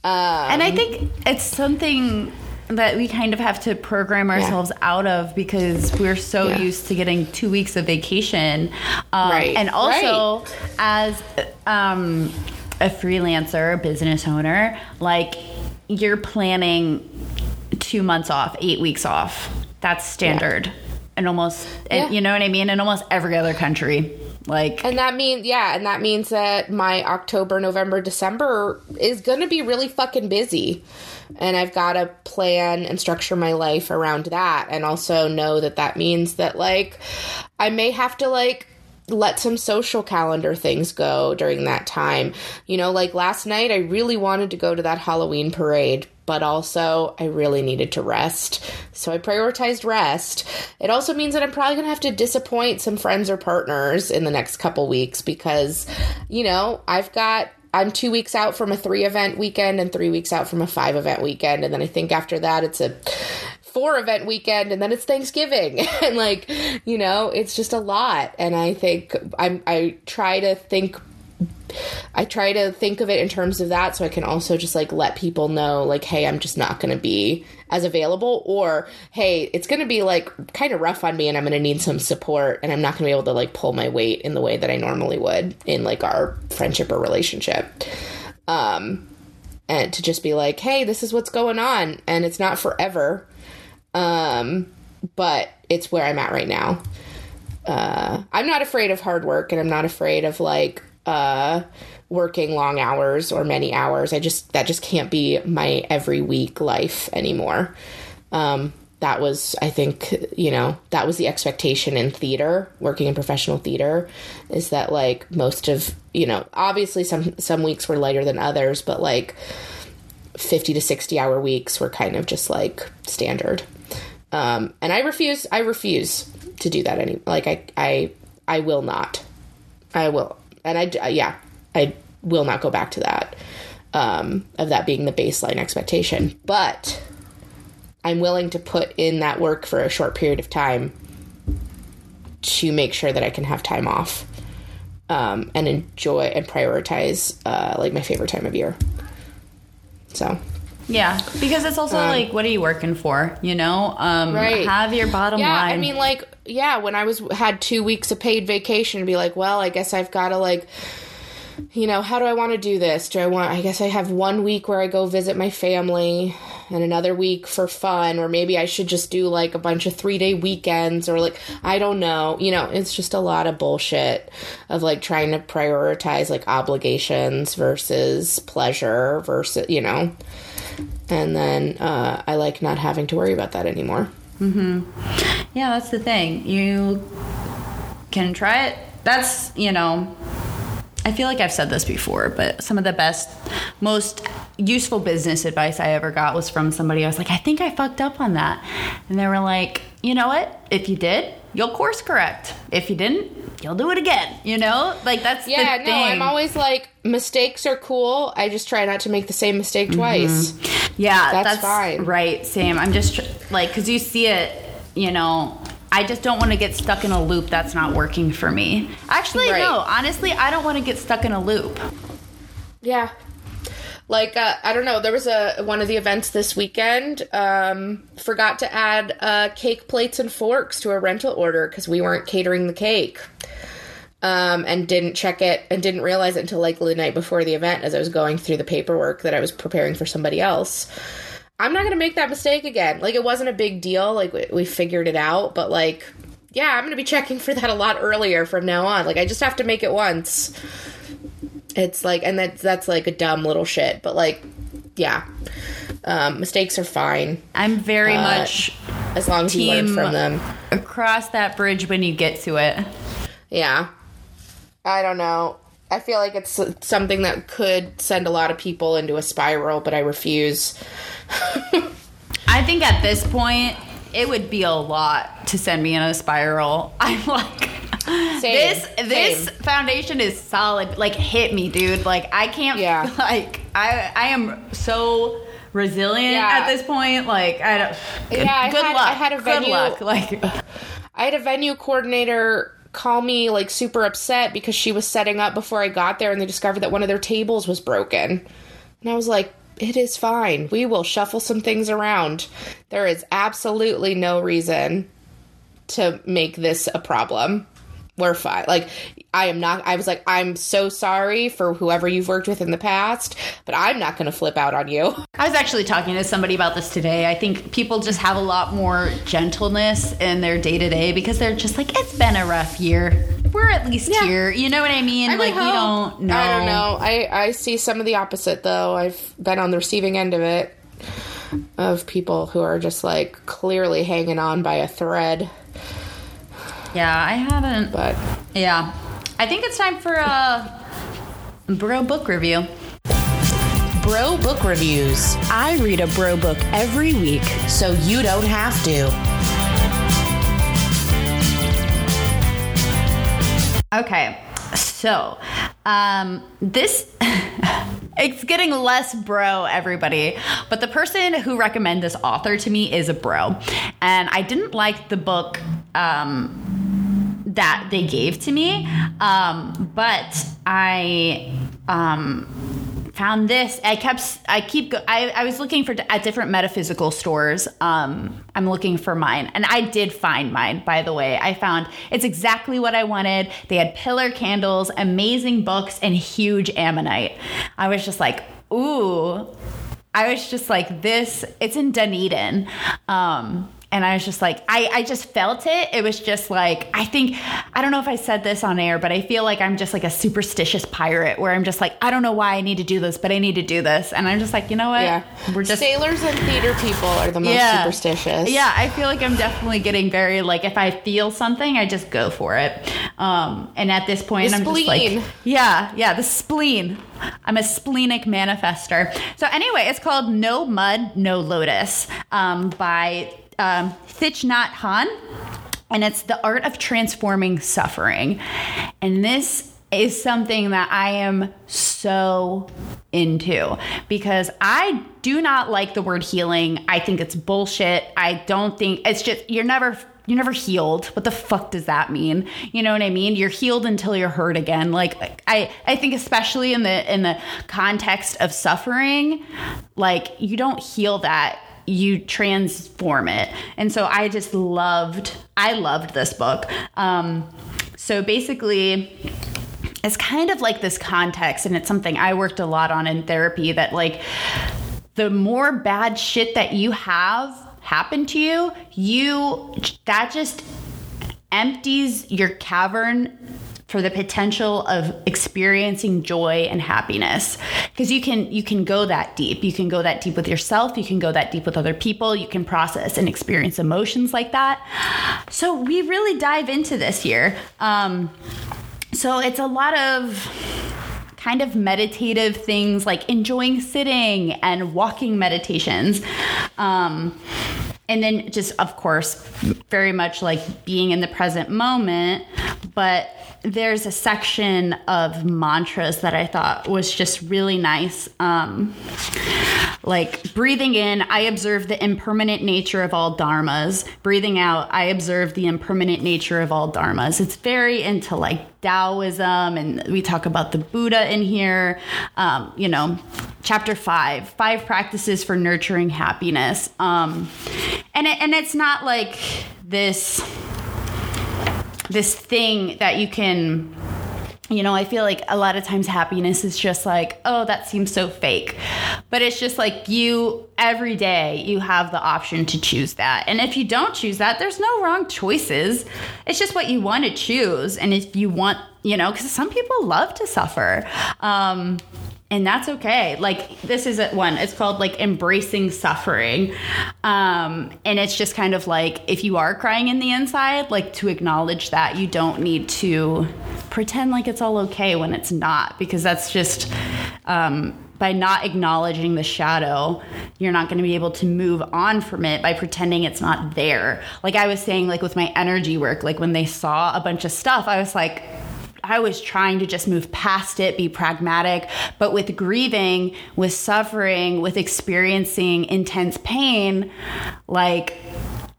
Um, And I think it's something that we kind of have to program ourselves out of because we're so Yeah. used to getting two weeks of vacation. Um, Right, And also, as um, a freelancer, a business owner, like you're planning two months off, eight weeks off. That's standard. And almost, and Yeah. you know what I mean? In almost every other country. Like, And that means, yeah, and that means that my October, November, December is going to be really fucking busy. And I've got to plan and structure my life around that. And also know that that means that, like, I may have to, like, let some social calendar things go during that time. You know, like last night, I really wanted to go to that Halloween parade, but also I really needed to rest. So I prioritized rest. It also means that I'm probably going to have to disappoint some friends or partners in the next couple weeks because, you know, I've got. I'm two weeks out from a three event weekend and three weeks out from a five event weekend. And then I think after that, it's a four event weekend and then it's Thanksgiving and like you know it's just a lot and I think I'm I try to think I try to think of it in terms of that so I can also just like let people know like hey I'm just not going to be as available or hey it's going to be like kind of rough on me and I'm going to need some support and I'm not going to be able to like pull my weight in the way that I normally would in like our friendship or relationship um and to just be like hey this is what's going on and it's not forever um, but it's where I'm at right now. Uh, I'm not afraid of hard work and I'm not afraid of like uh, working long hours or many hours. I just, that just can't be my every week life anymore. Um, that was, I think, you know, that was the expectation in theater, working in professional theater, is that like most of, you know, obviously some some weeks were lighter than others, but like 50 to 60 hour weeks were kind of just like standard. Um, and I refuse, I refuse to do that any, like I, I, I will not, I will. And I, yeah, I will not go back to that, um, of that being the baseline expectation, but I'm willing to put in that work for a short period of time to make sure that I can have time off, um, and enjoy and prioritize, uh, like my favorite time of year. So, yeah, because it's also like, what are you working for? You know, um, Right. have your bottom line. yeah, line. I mean, like, yeah, when I was had two weeks of paid vacation, to be like, well, I guess I've got to like you know, how do I want to do this? Do I want, I guess I have one week where I go visit my family and another week for fun, or maybe I should just do like a bunch of three day weekends, or like, I don't know. You know, it's just a lot of bullshit of like trying to prioritize like obligations versus pleasure versus, you know. And then uh, I like not having to worry about that anymore. Mm-hmm. Yeah, that's the thing. You can try it. That's, you know, I feel like I've said this before, but some of the best, most useful business advice I ever got was from somebody. I was like, I think I fucked up on that. And they were like, you know what? If you did, you'll course correct. If you didn't, you'll do it again. You know? Like, that's Yeah, no, thing. I'm always like, mistakes are cool. I just try not to make the same mistake mm-hmm. twice. Yeah, That's that's, fine. Right, same. I'm just like, because you see it, you know. I just don't want to get stuck in a loop that's not working for me. Actually, Right. no. Honestly, I don't want to get stuck in a loop. Yeah. Like uh, I don't know, there was a one of the events this weekend. Um, forgot to add uh, cake plates and forks to a rental order because we weren't catering the cake, um, and didn't check it and didn't realize it until like the night before the event as I was going through the paperwork that I was preparing for somebody else. I'm not gonna make that mistake again. Like it wasn't a big deal. Like we, we figured it out, but like yeah, I'm gonna be checking for that a lot earlier from now on. Like I just have to make it once it's like and that's that's like a dumb little shit but like yeah um, mistakes are fine I'm very Uh, much as long as you learn from them across that bridge when you get to it. yeah i don't know i feel like it's something that could send a lot of people into a spiral but i refuse I think at this point, it would be a lot to send me in a spiral. I'm like, Same, this this same. foundation is solid. Like, hit me, dude. Like, I can't. Yeah. Like, I I am so resilient Yeah. at this point. Like, I don't. Good, Yeah, I good had- luck. I had a Good luck. Like, I had a venue coordinator call me like super upset because she was setting up before I got there and they discovered that one of their tables was broken. And I was like, it is fine. We will shuffle some things around. There is absolutely no reason to make this a problem. We're fine. Like, I am not, I was like, I'm so sorry for whoever you've worked with in the past, but I'm not going to flip out on you. I was actually talking to somebody about this today. I think people just have a lot more gentleness in their day to day because they're just like, it's been a rough year. We're at least Yeah. here. You know what I mean? I like, we don't know. I don't know. I, I see some of the opposite though. I've been on the receiving end of it of people who are just like clearly hanging on by a thread. Yeah, I haven't. But Yeah. I think it's time for a bro book review. bro book reviews, I read a bro book every week. so you don't have to. Okay. So, um, this it's getting less bro, everybody. But the person who recommended this author to me is a bro, and I didn't like the book. Um, that they gave to me, um, but I um, found this. I kept, I keep, go, I, I was looking for at different metaphysical stores. Um, I'm looking for mine, and I did find mine. By the way, I found it's exactly what I wanted. They had pillar candles, amazing books, and huge ammonite. I was just like, ooh. I was just like, this. It's in Dunedin. Um, and I was just like, I, I just felt it. It was just like, I think, I don't know if I said this on air, but I feel like I'm just like a superstitious pirate where I'm just like, I don't know why I need to do this, but I need to do this. And I'm just like, you know what? Yeah. We're just. sailors and theater people are the most Yeah. superstitious. Yeah, I feel like I'm definitely getting very like if I feel something, I just go for it. Um, and at this point, The I'm just like, spleen. yeah, yeah, the spleen. I'm a splenic manifester. So anyway, it's called No Mud, No Lotus um, by um, Thich Nhat Hanh, and it's the art of transforming suffering. And this is something that I am so into because I do not like the word healing. I think it's bullshit. I don't think it's just you're never you're never healed. What the fuck does that mean? You know what I mean? You're healed until you're hurt again. Like I I think especially in the in the context of suffering, like you don't heal that. You transform it. And so I just loved I loved this book. Um so basically it's kind of like this context, and it's something I worked a lot on in therapy that, like, the more bad shit that you have happen to you, you that just empties your cavern for the potential of experiencing joy and happiness. Because you can you can go that deep. You can go that deep with yourself. You can go that deep with other people. You can process and experience emotions like that. So we really dive into this here. Um, so it's a lot of kind of meditative things like enjoying sitting and walking meditations. Um, and then just of course very much like being in the present moment but there's a section of mantras that I thought was just really nice. Um, like breathing in, I observe the impermanent nature of all dharmas. Breathing out, I observe the impermanent nature of all dharmas. It's very into like Taoism, and we talk about the Buddha in here. Um, you know, chapter five, five practices for nurturing happiness. Um, and it, and it's not like this this thing that you can you know, I feel like a lot of times happiness is just like, oh, that seems so fake. But it's just like you, every day, you have the option to choose that. And if you don't choose that, there's no wrong choices. It's just what you want to choose. And if you want, you know, because some people love to suffer. Um, and that's okay like this is one it's called like embracing suffering um and it's just kind of like if you are crying in the inside like to acknowledge that you don't need to pretend like it's all okay when it's not because that's just um by not acknowledging the shadow, you're not going to be able to move on from it by pretending it's not there. Like I was saying, like with my energy work, like when they saw a bunch of stuff, I was like, I was trying to just move past it, be pragmatic. But with grieving, with suffering, with experiencing intense pain, like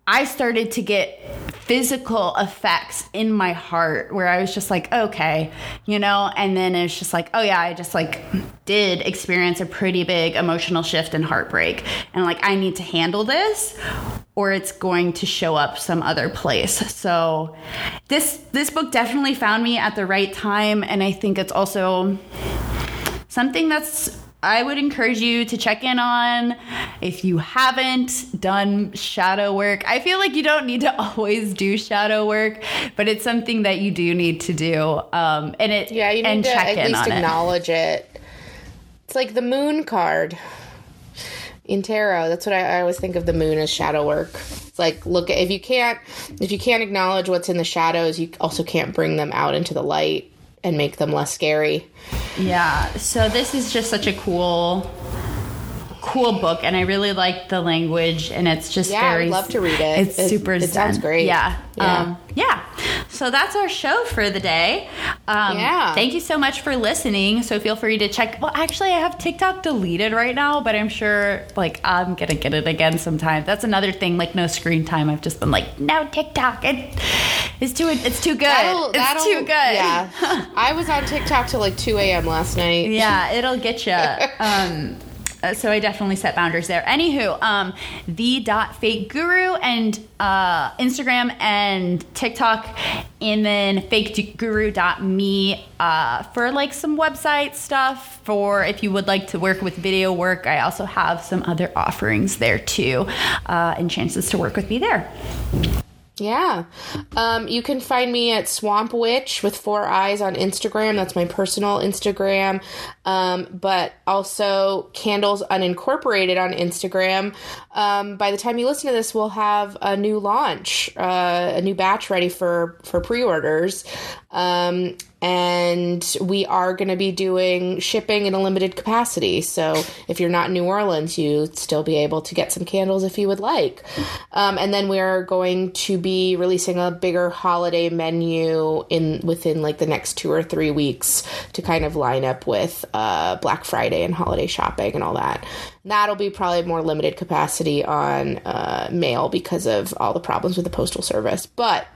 I started to get physical effects in my heart where I was just like, okay, you know, and then it's just like, oh yeah, I just like did experience a pretty big emotional shift and heartbreak. And like, I need to handle this or it's going to show up some other place. So this this book definitely found me at the right time and I think it's also something that's I would encourage you to check in on if you haven't done shadow work. I feel like you don't need to always do shadow work, but it's something that you do need to do. Um, and it yeah, you need and to at least acknowledge it. It's like the moon card in tarot. That's what I, I always think of the moon as shadow work. It's like look at if you can't if you can't acknowledge what's in the shadows, you also can't bring them out into the light and make them less scary. Yeah. So this is just such a cool cool book and I really like the language and it's just Yeah, I'd love to read it. It's It- super it sounds great. Yeah. Yeah. Um yeah. So that's our show for the day. Um Yeah. thank you so much for listening. So feel free to check well actually I have TikTok deleted right now, but I'm sure like I'm gonna get it again sometime. That's another thing, like no screen time. I've just been like, no TikTok. It, it's too it's too good. That'll- it's that'll- too good. Yeah. I was on TikTok till like 2 a.m. last night. yeah, it'll get you. Um, uh, so I definitely set boundaries there. Anywho, um, the dot fake guru and uh, Instagram and TikTok, and then fake guru dot me uh, for like some website stuff. For if you would like to work with video work, I also have some other offerings there too, uh, and chances to work with me there. Yeah. Um, you can find me at Swamp Witch with four eyes on Instagram. That's my personal Instagram. Um, but also Candles Unincorporated on Instagram. Um, by the time you listen to this, we'll have a new launch, uh, a new batch ready for, for pre orders. And we are going to be doing shipping in a limited capacity. So if you're not in New Orleans, you'd still be able to get some candles if you would like. Um, and then we are going to be releasing a bigger holiday menu in within like the next two or three weeks to kind of line up with uh, Black Friday and holiday shopping and all that. That'll be probably more limited capacity on uh, mail because of all the problems with the postal service, but.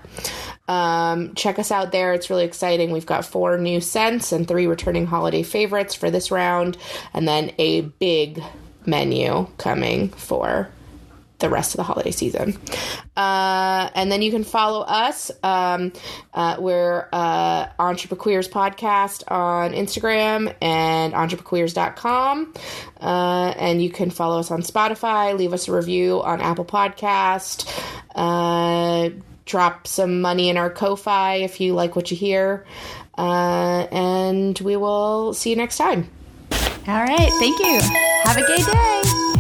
Um, check us out there. It's really exciting. We've got four new scents and three returning holiday favorites for this round, and then a big menu coming for the rest of the holiday season. Uh, and then you can follow us. Um, uh, we're uh, Entreprequeers Podcast on Instagram and entreprequeers.com. Uh, and you can follow us on Spotify, leave us a review on Apple Podcast, uh, drop some money in our Ko-Fi if you like what you hear. Uh, and we will see you next time. All right. Thank you. Have a gay day.